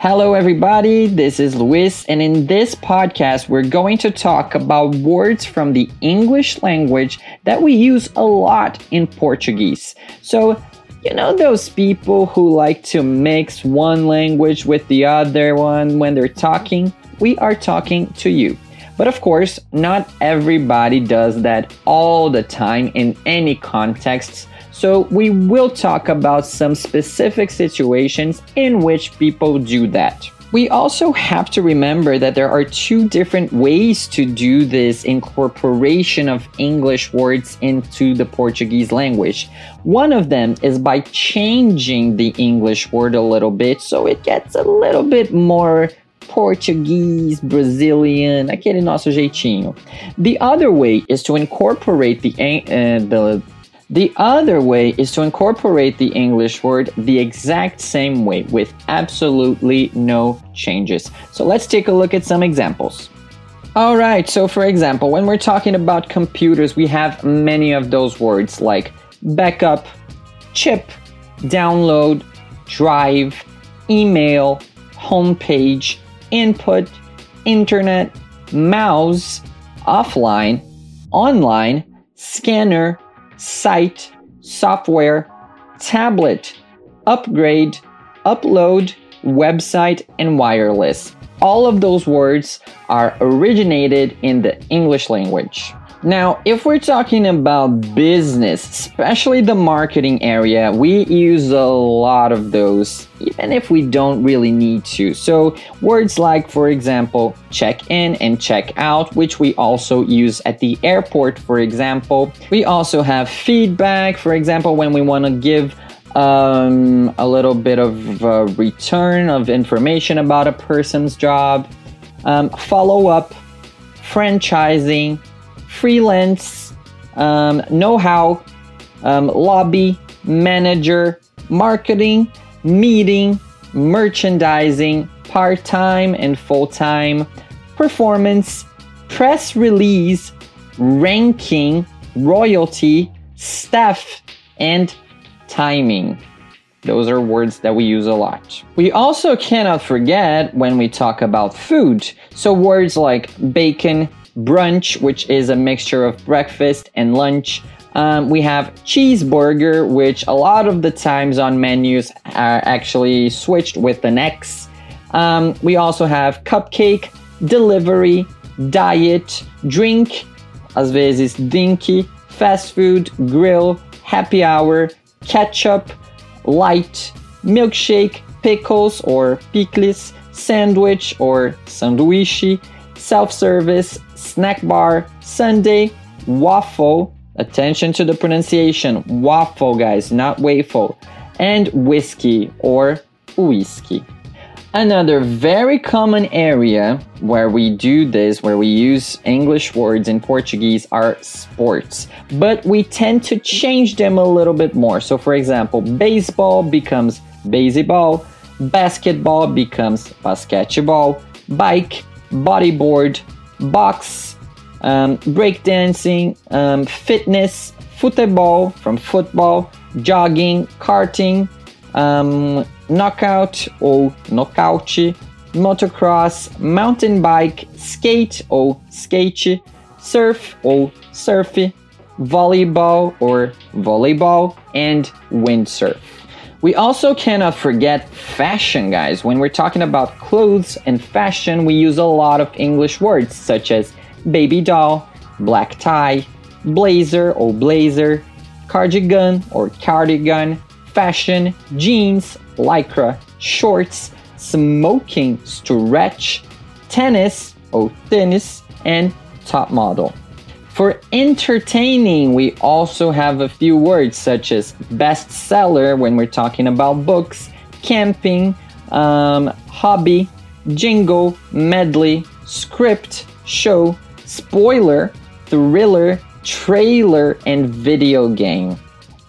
Hello, everybody. This is Luis, and in this podcast, we're going to talk about words from the English language that we use a lot in Portuguese. So, you know, those people who like to mix one language with the other one when they're talking? We are talking to you. But of course, not everybody does that all the time in any context. So, we will talk about some specific situations in which people do that. We also have to remember that there are two different ways to do this incorporation of English words into the Portuguese language. One of them is by changing the English word a little bit so it gets a little bit more Portuguese, Brazilian, aquele nosso jeitinho. The other way is to incorporate the, uh, the the other way is to incorporate the English word the exact same way with absolutely no changes. So let's take a look at some examples. All right, so for example, when we're talking about computers, we have many of those words like backup, chip, download, drive, email, homepage, input, internet, mouse, offline, online, scanner, site, software, tablet, upgrade, upload, website, and wireless. All of those words are originated in the English language. Now, if we're talking about business, especially the marketing area, we use a lot of those, even if we don't really need to. So, words like, for example, check in and check out, which we also use at the airport, for example. We also have feedback, for example, when we want to give um, a little bit of uh, return of information about a person's job, um, follow up, franchising freelance, um, know how, um, lobby, manager, marketing, meeting, merchandising, part time and full time, performance, press release, ranking, royalty, staff, and timing. Those are words that we use a lot. We also cannot forget when we talk about food. So, words like bacon, brunch, which is a mixture of breakfast and lunch. Um, we have cheeseburger, which a lot of the times on menus are actually switched with an X. Um, we also have cupcake, delivery, diet, drink, às vezes dinky, fast food, grill, happy hour, ketchup, light, milkshake, pickles or pickles, sandwich or sanduíche, self-service, snack bar, Sunday, waffle. Attention to the pronunciation. Waffle, guys, not waffle. And whiskey or whiskey. Another very common area where we do this, where we use English words in Portuguese, are sports. But we tend to change them a little bit more. So, for example, baseball becomes baseball, basketball becomes basketball, bike, bodyboard, box, um, breakdancing, um, fitness, football from football, jogging, karting, um, knockout or knockout, motocross, mountain bike, skate or skate, surf or surf, volleyball or volleyball, and windsurf. We also cannot forget fashion, guys. When we're talking about clothes and fashion, we use a lot of English words such as baby doll, black tie, blazer or blazer, cardigan or cardigan, fashion, jeans, lycra, shorts, smoking, stretch, tennis or tennis, and top model. For entertaining, we also have a few words such as bestseller when we're talking about books, camping, um, hobby, jingle, medley, script, show, spoiler, thriller, trailer, and video game.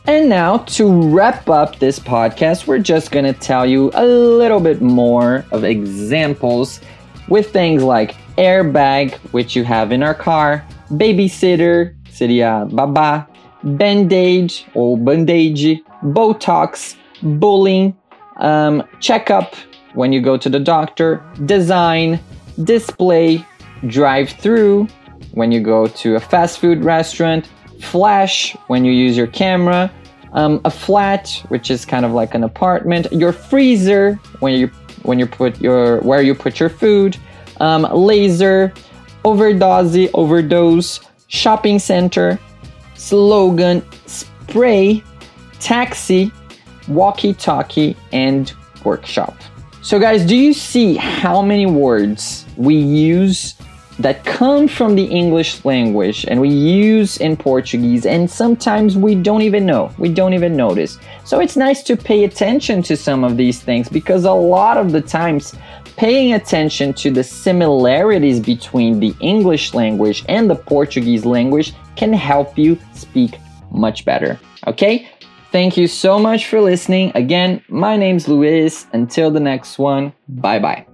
And now, to wrap up this podcast, we're just gonna tell you a little bit more of examples with things like airbag, which you have in our car, babysitter, seria babá, band-aid ou botox, bullying, um, checkup, when you go to the doctor, design, display, drive through when you go to a fast food restaurant, flash when you use your camera, um, a flat, which is kind of like an apartment, your freezer when you when you put your where you put your food, um, laser, overdose, overdose, shopping center, slogan, spray, taxi, walkie-talkie, and workshop. So, guys, do you see how many words we use that come from the English language and we use in Portuguese, and sometimes we don't even know, we don't even notice. So it's nice to pay attention to some of these things because a lot of the times, paying attention to the similarities between the English language and the Portuguese language can help you speak much better. Okay? Thank you so much for listening. Again, my name's Luis. Until the next one, bye bye.